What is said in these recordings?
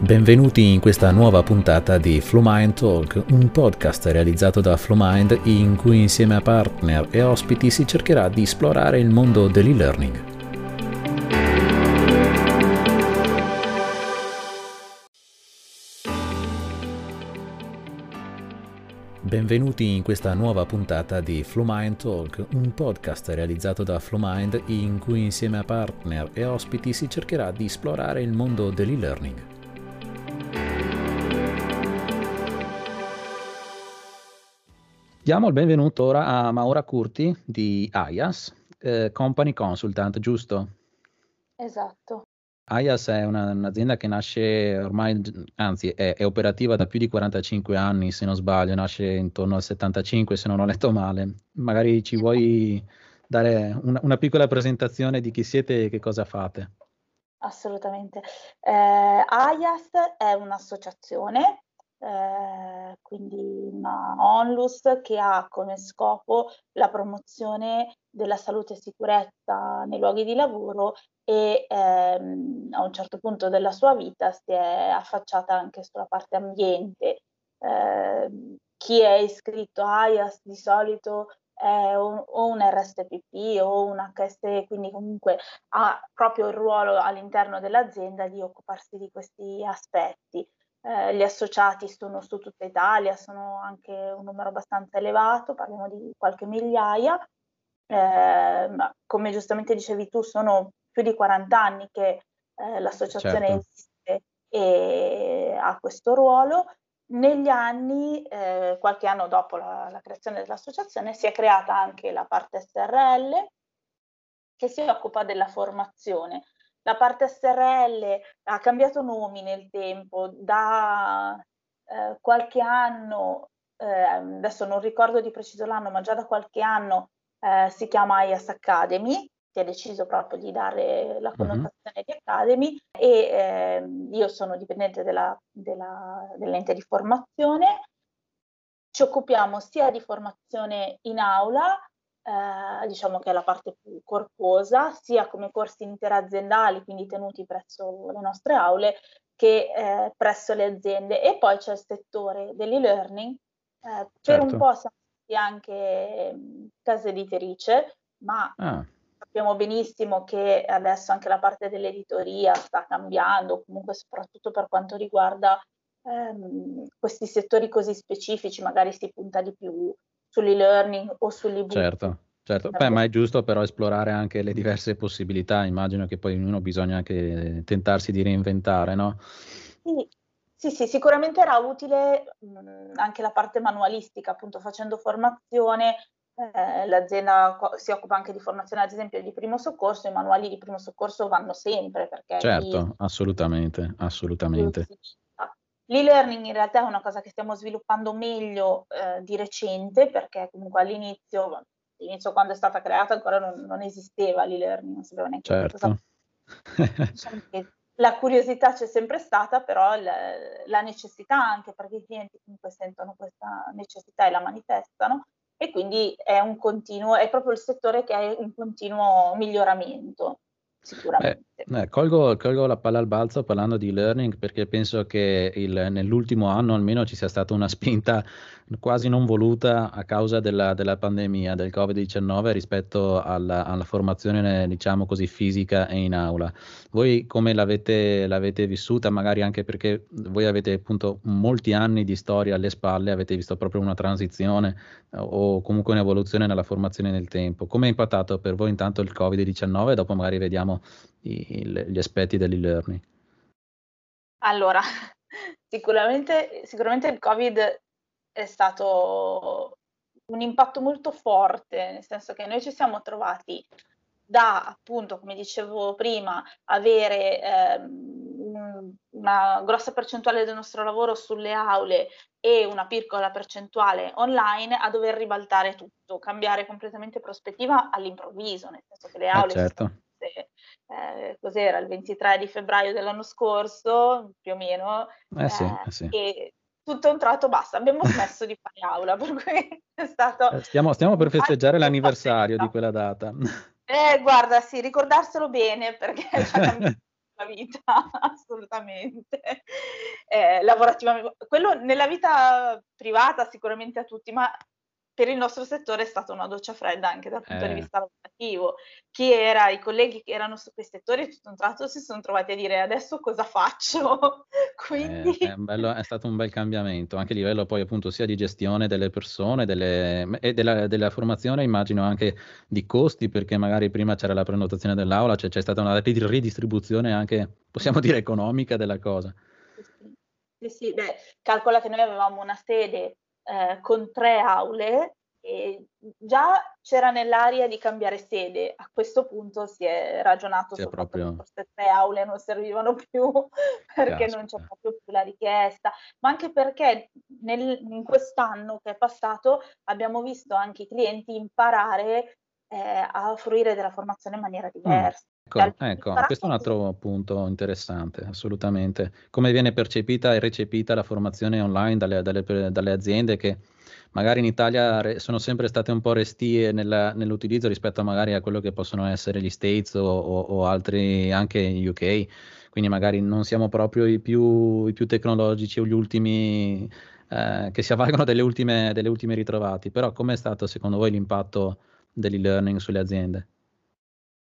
Benvenuti in questa nuova puntata di Flowmind Talk, un podcast realizzato da Flowmind in cui insieme a partner e ospiti si cercherà di esplorare il mondo dell'e-learning. Benvenuti in questa nuova puntata di Flowmind Talk, un podcast realizzato da Flowmind in cui insieme a partner e ospiti si cercherà di esplorare il mondo dell'e-learning. Diamo il benvenuto ora a Maura Curti di AIAS, eh, Company Consultant, giusto? Esatto. AIAS è una, un'azienda che nasce ormai, anzi è, è, operativa da più di 45 anni se non sbaglio, nasce intorno al 75 se non ho letto male. Magari ci vuoi dare una, una piccola presentazione di chi siete e che cosa fate? Assolutamente. Eh, AIAS è un'associazione eh, quindi una onlus che ha come scopo la promozione della salute e sicurezza nei luoghi di lavoro e ehm, a un certo punto della sua vita si è affacciata anche sulla parte ambiente. Eh, chi è iscritto a IAS di solito è un, o un RSPP o un HS, quindi comunque ha proprio il ruolo all'interno dell'azienda di occuparsi di questi aspetti. Eh, gli associati sono su tutta Italia, sono anche un numero abbastanza elevato, parliamo di qualche migliaia. Eh, ma come giustamente dicevi tu, sono più di 40 anni che eh, l'associazione certo. esiste e ha questo ruolo. Negli anni, eh, qualche anno dopo la, la creazione dell'associazione, si è creata anche la parte SRL che si occupa della formazione la parte SRL ha cambiato nomi nel tempo, da eh, qualche anno, eh, adesso non ricordo di preciso l'anno, ma già da qualche anno eh, si chiama IAS Academy, si è deciso proprio di dare la connotazione uh-huh. di Academy e ehm, io sono dipendente della, della, dell'ente di formazione. Ci occupiamo sia di formazione in aula eh, diciamo che è la parte più corposa, sia come corsi interaziendali, quindi tenuti presso le nostre aule, che eh, presso le aziende. E poi c'è il settore dell'e-learning. Eh, certo. Per un certo. po' siamo anche mh, casa editrice, ma ah. sappiamo benissimo che adesso anche la parte dell'editoria sta cambiando, comunque soprattutto per quanto riguarda ehm, questi settori così specifici, magari si punta di più sull'e-learning o sull'ebook. Certo. Certo, Beh, ma è giusto però esplorare anche le diverse possibilità, immagino che poi ognuno bisogna anche tentarsi di reinventare, no? Sì, sì, sì sicuramente era utile mh, anche la parte manualistica, appunto facendo formazione, eh, l'azienda si occupa anche di formazione ad esempio di primo soccorso, i manuali di primo soccorso vanno sempre perché... Certo, chi... assolutamente, assolutamente. L'e-learning in realtà è una cosa che stiamo sviluppando meglio eh, di recente perché comunque all'inizio, all'inizio quando è stata creata ancora non, non esisteva l'e-learning, non sapeva neanche certo. cosa. diciamo che la curiosità c'è sempre stata, però la, la, necessità anche perché i clienti comunque sentono questa necessità e la manifestano e quindi è un continuo, è proprio il settore che è in continuo miglioramento sicuramente. Eh, eh, colgo, colgo, la palla al balzo parlando di learning perché penso che il, nell'ultimo anno almeno ci sia stata una spinta quasi non voluta a causa della, della pandemia, del Covid-19 rispetto alla, alla, formazione diciamo così fisica e in aula. Voi come l'avete, l'avete vissuta? Magari anche perché voi avete appunto molti anni di storia alle spalle, avete visto proprio una transizione o comunque un'evoluzione nella formazione nel tempo. Come è impattato per voi intanto il Covid-19 dopo magari vediamo i, gli aspetti dell'e-learning? Allora, sicuramente, sicuramente il Covid è stato un impatto molto forte, nel senso che noi ci siamo trovati da appunto, come dicevo prima, avere ehm, una grossa percentuale del nostro lavoro sulle aule e una piccola percentuale online a dover ribaltare tutto, cambiare completamente prospettiva all'improvviso, nel senso che le eh, aule eh certo. State, eh, cos'era il 23 di febbraio dell'anno scorso, più o meno, eh sì, eh sì. e tutto un tratto basta, abbiamo smesso di fare aula, per cui è stato... Eh, stiamo, stiamo per festeggiare l'anniversario di quella data. Eh, guarda, sì, ricordarselo bene perché la vita, assolutamente. Eh, lavorativamente, quello nella vita privata sicuramente a tutti, ma per il nostro settore è stata una doccia fredda anche dal punto eh. di vista lavorativo. Chi era, i colleghi che erano su quei settori, tutto un tratto si sono trovati a dire adesso cosa faccio? Quindi... Eh, è, bello, è, stato un bel cambiamento, anche a livello poi appunto sia di gestione delle persone delle, e della, della, formazione, immagino anche di costi, perché magari prima c'era la prenotazione dell'aula, cioè c'è stata una ridistribuzione anche, possiamo dire, economica della cosa. Sì, sì, beh, calcola che noi avevamo una sede eh, con tre aule e già c'era nell'aria di cambiare sede. A questo punto si è ragionato sì, proprio... forse tre aule non servivano più perché Caspita. non c'è proprio più la richiesta, ma anche perché nel, in quest'anno che è passato abbiamo visto anche i clienti imparare eh, a fruire della formazione in maniera mm. diversa. Ecco, ecco, questo è un altro punto interessante, assolutamente. Come viene percepita e recepita la formazione online dalle, dalle, dalle aziende che magari in Italia sono sempre state un po' restie nella, nell'utilizzo rispetto a magari a quello che possono essere gli States o, o, o altri, anche in UK, quindi magari non siamo proprio i più, i più tecnologici o gli ultimi eh, che si avvalgono delle ultime, delle ultime ritrovati, però com'è stato secondo voi l'impatto dell'e-learning sulle aziende?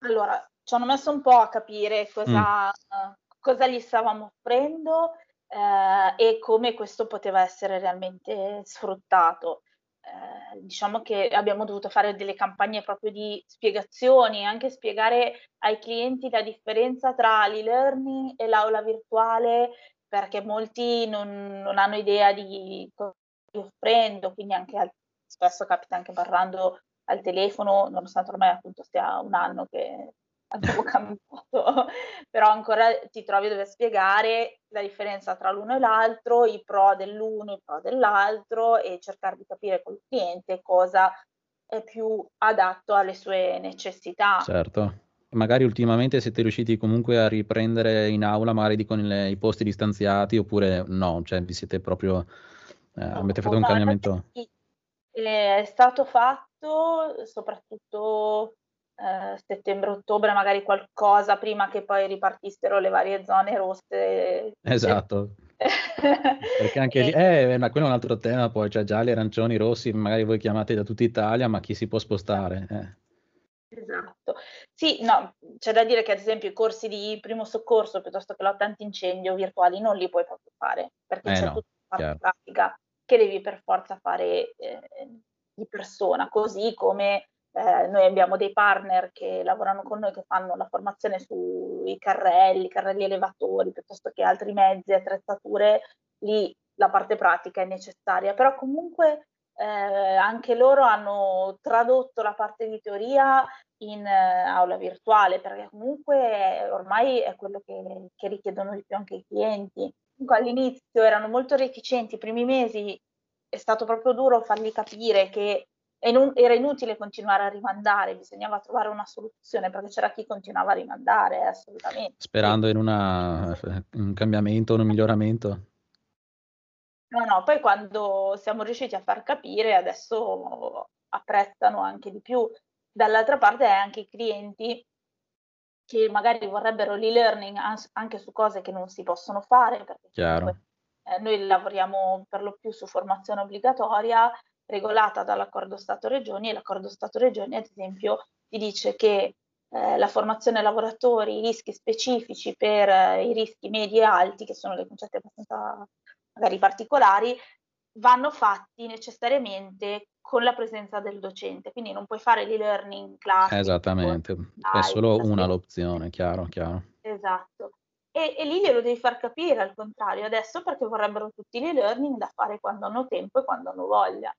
Allora, ci hanno messo un po' a capire cosa, mm. cosa gli stavamo offrendo eh, e come questo poteva essere realmente sfruttato. Eh, diciamo che abbiamo dovuto fare delle campagne proprio di spiegazioni, anche spiegare ai clienti la differenza tra l'e-learning e l'aula virtuale, perché molti non, non hanno idea di cosa sto offrendo, quindi anche spesso capita anche parlando al telefono, nonostante ormai appunto sia un anno che abbiamo cambiato, però ancora ti trovi a dover spiegare la differenza tra l'uno e l'altro, i pro dell'uno, i pro dell'altro e cercare di capire col cliente cosa è più adatto alle sue necessità. Certo. Magari ultimamente siete riusciti comunque a riprendere in aula, magari con i posti distanziati, oppure no, cioè vi siete proprio, eh, no, avete fatto un cambiamento? Sì. È stato fatto soprattutto eh, settembre-ottobre, magari qualcosa prima che poi ripartissero le varie zone rosse. Esatto. Perché anche lì, eh, ma quello è un altro tema, poi cioè gialli, arancioni, rossi, magari voi chiamate da tutta Italia, ma chi si può spostare? Eh. Esatto. Sì, no, c'è da dire che ad esempio i corsi di primo soccorso piuttosto che lotta antincendio virtuali non li puoi proprio fare, perché eh c'è no, tutta una pratica che devi per forza fare eh, di persona, così come eh, noi abbiamo dei partner che lavorano con noi che fanno la formazione sui carrelli, carrelli elevatori, piuttosto che altri mezzi, attrezzature, lì la parte pratica è necessaria, però comunque eh, anche loro hanno tradotto la parte di teoria in eh, aula virtuale, perché comunque ormai è quello che, che richiedono di più anche i clienti. Comunque all'inizio erano molto reticenti, i primi mesi è stato proprio duro fargli capire che era inutile continuare a rimandare, bisognava trovare una soluzione perché c'era chi continuava a rimandare, assolutamente. Sperando in una, un cambiamento, un miglioramento. No, no, poi quando siamo riusciti a far capire, adesso apprezzano anche di più. Dall'altra parte hai anche i clienti che magari vorrebbero l'e-learning anche su cose che non si possono fare, perché comunque, eh, noi lavoriamo per lo più su formazione obbligatoria regolata dall'accordo Stato-Regioni e l'accordo Stato-Regioni ad esempio ti dice che eh, la formazione lavoratori, i rischi specifici per eh, i rischi medi e alti, che sono dei concetti abbastanza magari particolari, vanno fatti necessariamente con la presenza del docente, quindi non puoi fare l'e-learning classico. Esattamente, è solo una l'opzione, chiaro, chiaro. Esatto. E, e, lì glielo devi far capire al contrario adesso perché vorrebbero tutti l'e-learning da fare quando hanno tempo e quando hanno voglia.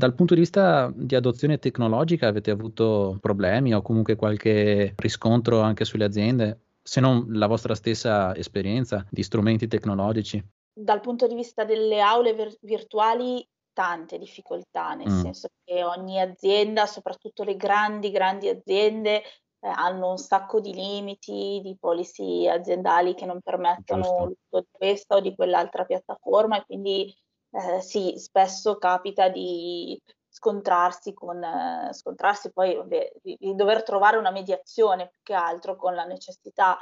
Dal punto di vista di adozione tecnologica avete avuto problemi o comunque qualche riscontro anche sulle aziende, se non la vostra stessa esperienza di strumenti tecnologici? Dal punto di vista delle aule vir- virtuali tante difficoltà, nel mm. senso che ogni azienda, soprattutto le grandi, grandi aziende, eh, hanno un sacco di limiti, di policy aziendali che non permettono l'uso di questa o di quell'altra piattaforma e quindi eh, sì, spesso capita di scontrarsi con, eh, scontrarsi poi beh, di, di, dover trovare una mediazione più che altro con la necessità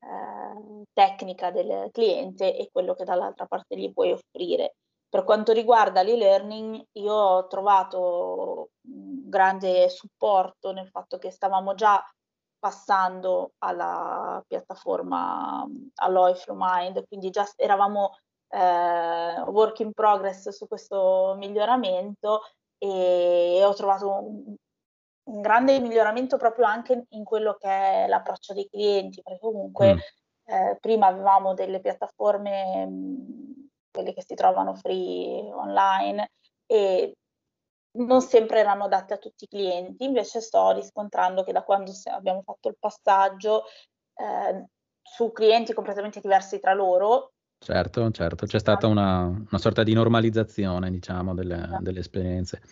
eh, tecnica del cliente e quello che dall'altra parte gli puoi offrire. Per quanto riguarda l'e-learning, io ho trovato un grande supporto nel fatto che stavamo già passando alla piattaforma Alloy Mind, quindi già eravamo eh, work in progress su questo miglioramento e ho trovato un, un, grande miglioramento proprio anche in quello che è l'approccio dei clienti, perché comunque mm. eh, prima avevamo delle piattaforme, mh, quelle che si trovano free online, e non sempre erano adatte a tutti i clienti, invece sto riscontrando che da quando abbiamo fatto il passaggio eh, su clienti completamente diversi tra loro. Certo, certo, c'è stata una, una sorta di normalizzazione, diciamo, delle, esatto. delle esperienze.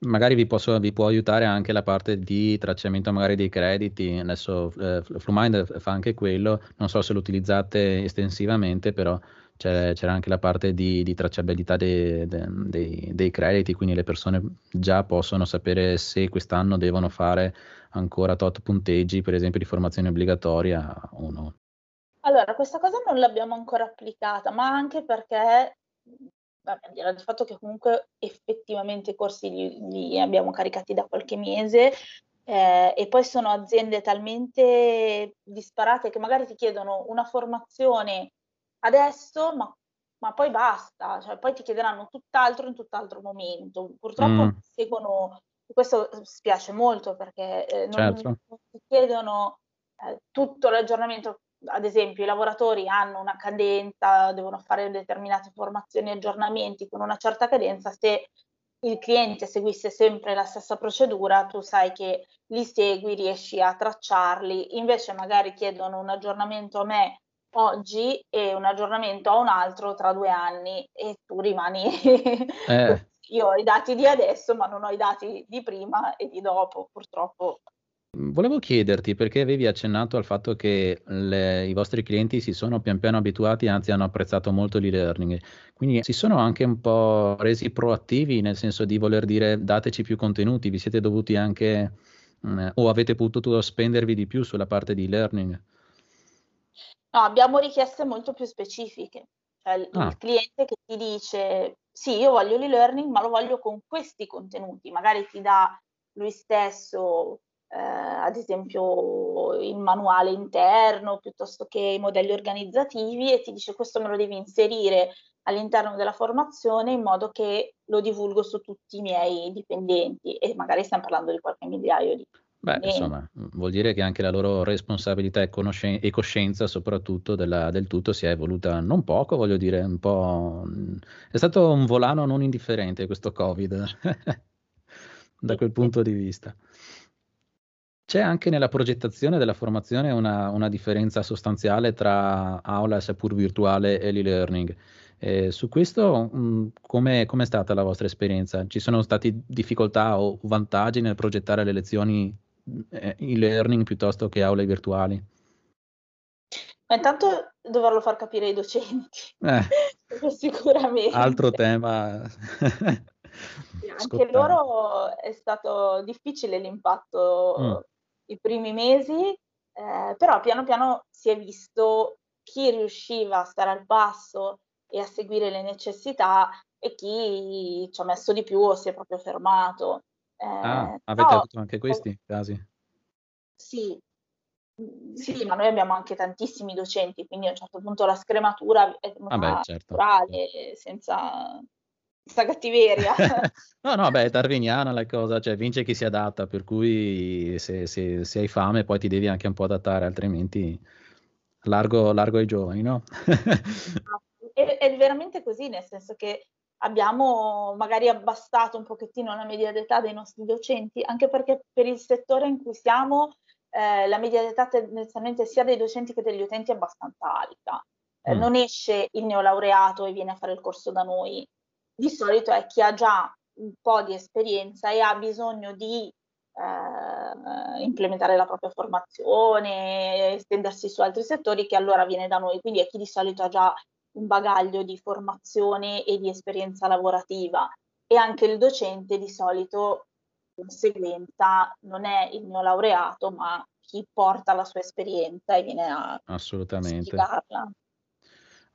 Magari vi, posso, vi, può aiutare anche la parte di tracciamento magari dei crediti, adesso eh, FluMind fa anche quello, non so se lo utilizzate estensivamente, però c'era anche la parte di, di tracciabilità dei, dei, dei, crediti, quindi le persone già possono sapere se quest'anno devono fare ancora tot punteggi, per esempio di formazione obbligatoria o no. Allora, questa cosa non l'abbiamo ancora applicata, ma anche perché, vabbè, al fatto che comunque effettivamente i corsi li, li abbiamo caricati da qualche mese, eh, e poi sono aziende talmente disparate che magari ti chiedono una formazione adesso, ma, ma poi basta, cioè, poi ti chiederanno tutt'altro in tutt'altro momento. Purtroppo mm. seguono, questo spiace molto perché eh, non, certo. non, ti chiedono eh, tutto l'aggiornamento. Ad esempio, i lavoratori hanno una cadenza, devono fare determinate formazioni e aggiornamenti con una certa cadenza. Se il cliente seguisse sempre la stessa procedura, tu sai che li segui, riesci a tracciarli. Invece, magari chiedono un aggiornamento a me oggi e un aggiornamento a un altro tra due anni e tu rimani... Eh. Io ho i dati di adesso, ma non ho i dati di prima e di dopo, purtroppo. Volevo chiederti perché avevi accennato al fatto che le, i vostri clienti si sono pian piano abituati, anzi hanno apprezzato molto l'e-learning, quindi si sono anche un po' resi proattivi nel senso di voler dire dateci più contenuti, vi siete dovuti anche mh, o avete potuto spendervi di più sulla parte di e-learning? No, abbiamo richieste molto più specifiche. Cioè il, ah. il cliente che ti dice sì, io voglio l'e-learning, ma lo voglio con questi contenuti. Magari ti dà lui stesso, eh, ad esempio, il manuale interno piuttosto che i modelli organizzativi e ti dice questo me lo devi inserire all'interno della formazione in modo che lo divulgo su tutti i miei dipendenti e magari stiamo parlando di qualche migliaio di Beh, insomma, vuol dire che anche la loro responsabilità e, conoscen- e coscienza, soprattutto della, del tutto, si è evoluta non poco, voglio dire, un po'. È stato un volano non indifferente questo Covid, da quel punto di vista. C'è anche nella progettazione della formazione una, una differenza sostanziale tra aula, seppur virtuale, e l'e-learning. Eh, su questo, come è stata la vostra esperienza? Ci sono stati difficoltà o vantaggi nel progettare le lezioni e-learning piuttosto che aule virtuali? Ma intanto doverlo far capire ai docenti, eh, sicuramente. Altro tema. Anche loro è stato difficile l'impatto mm. I primi mesi, eh, però piano piano si è visto chi riusciva a stare al passo e a seguire le necessità e chi ci ha messo di più o si è proprio fermato. Ah, eh, avete no, avuto anche questi casi? Sì, sì, ma noi abbiamo anche tantissimi docenti, quindi a un certo punto la scrematura è Vabbè, certo. naturale, senza, senza cattiveria. no, no, beh, è darwiniana la cosa, cioè vince chi si adatta, per cui se, se, se, hai fame poi ti devi anche un po' adattare, altrimenti largo, largo ai giovani, no? è, è veramente così, nel senso che abbiamo magari abbassato un pochettino la media d'età dei nostri docenti, anche perché per il settore in cui siamo eh, la media d'età tendenzialmente sia dei docenti che degli utenti è abbastanza alta. Eh, mm. Non esce il neolaureato e viene a fare il corso da noi. Di solito è chi ha già un po' di esperienza e ha bisogno di eh, implementare la propria formazione, estendersi su altri settori, che allora viene da noi. Quindi è chi di solito ha già un bagaglio di formazione e di esperienza lavorativa e anche il docente di solito conseguenza non è il mio laureato ma chi porta la sua esperienza e viene a Assolutamente. spiegarla.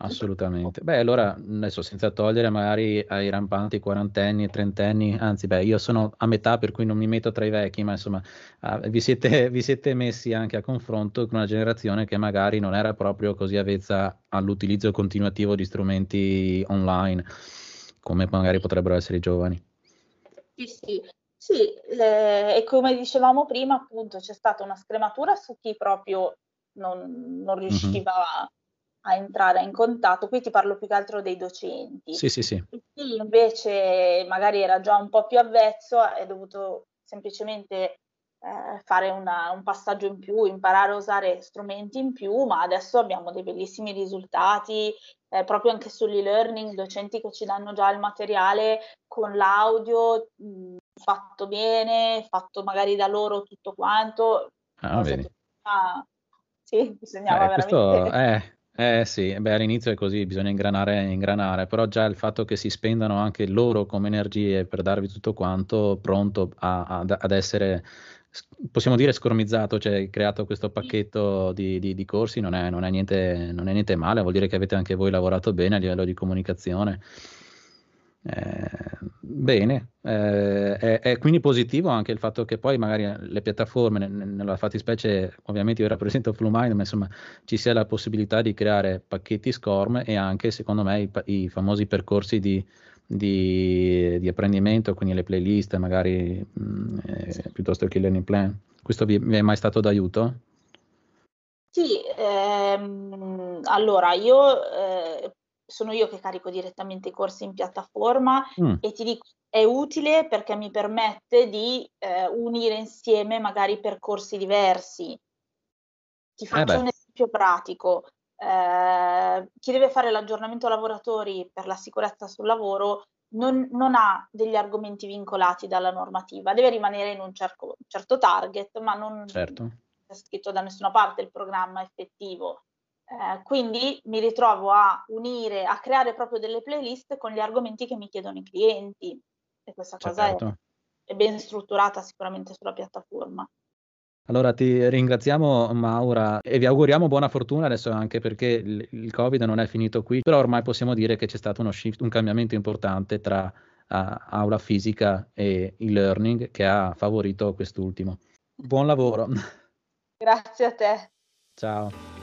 Assolutamente. Beh, allora adesso senza togliere magari ai rampanti quarantenni e trentenni, anzi, beh, io sono a metà per cui non mi metto tra i vecchi, ma insomma, uh, vi, siete, vi, siete, messi anche a confronto con una generazione che magari non era proprio così avvezza all'utilizzo continuativo di strumenti online, come magari potrebbero essere i giovani. Sì, sì. Sì, eh, e come dicevamo prima, appunto, c'è stata una scrematura su chi proprio non, non riusciva mm-hmm a entrare in contatto, qui ti parlo più che altro dei docenti. Sì, sì, sì. Chi invece magari era già un po' più avvezzo, è dovuto semplicemente eh, fare una, un passaggio in più, imparare a usare strumenti in più, ma adesso abbiamo dei bellissimi risultati, eh, proprio anche sull'e-learning, docenti che ci danno già il materiale con l'audio mh, fatto bene, fatto magari da loro tutto quanto. Ah, vedi. Ah, sì, bisognava eh, veramente... Questo, eh, eh sì, beh, all'inizio è così, bisogna ingranare, ingranare, però già il fatto che si spendano anche loro come energie per darvi tutto quanto pronto a, a, ad essere, possiamo dire, scormizzato, cioè creato questo pacchetto di, di, di corsi non è, non, è niente, non è niente male, vuol dire che avete anche voi lavorato bene a livello di comunicazione. Eh, bene, eh, è, è, quindi positivo anche il fatto che poi magari le piattaforme, nella fattispecie ovviamente io rappresento Flumind, ma insomma ci sia la possibilità di creare pacchetti SCORM e anche secondo me i, i famosi percorsi di, di, di, apprendimento, quindi le playlist magari mh, mm, eh, piuttosto che il learning plan. Questo vi, vi è mai stato d'aiuto? Sì, ehm, allora io eh, sono io che carico direttamente i corsi in piattaforma mm. e ti dico è utile perché mi permette di eh, unire insieme magari percorsi diversi. Ti eh faccio eh un esempio pratico. Eh, chi deve fare l'aggiornamento lavoratori per la sicurezza sul lavoro non, non, ha degli argomenti vincolati dalla normativa, deve rimanere in un cerco, certo target, ma non certo. è scritto da nessuna parte il programma effettivo. Eh, quindi mi ritrovo a unire, a creare proprio delle playlist con gli argomenti che mi chiedono i clienti e questa cosa certo. è, è ben strutturata sicuramente sulla piattaforma. Allora ti ringraziamo Maura e vi auguriamo buona fortuna adesso anche perché il, il Covid non è finito qui, però ormai possiamo dire che c'è stato uno shift, un cambiamento importante tra uh, aula fisica e e-learning che ha favorito quest'ultimo. Buon lavoro. Grazie a te. Ciao.